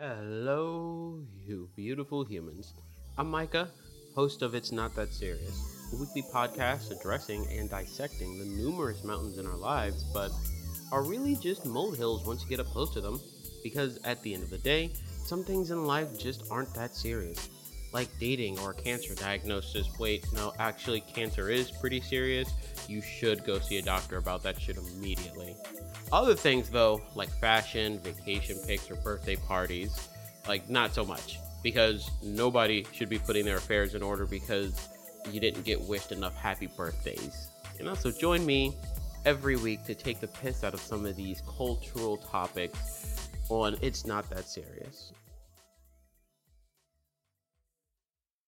Hello, you beautiful humans. I'm Micha, host of It's Not That Serious, a weekly podcast addressing and dissecting the numerous mountains in our lives, but are really just molehills once you get up close to them. Because at the end of the day, some things in life just aren't that serious. Like dating or cancer diagnosis. Wait, no, actually, cancer is pretty serious. You should go see a doctor about that shit immediately. Other things, though, like fashion, vacation pics, or birthday parties, like not so much. Because nobody should be putting their affairs in order because you didn't get wished enough happy birthdays. You know, so join me every week to take the piss out of some of these cultural topics on It's Not That Serious.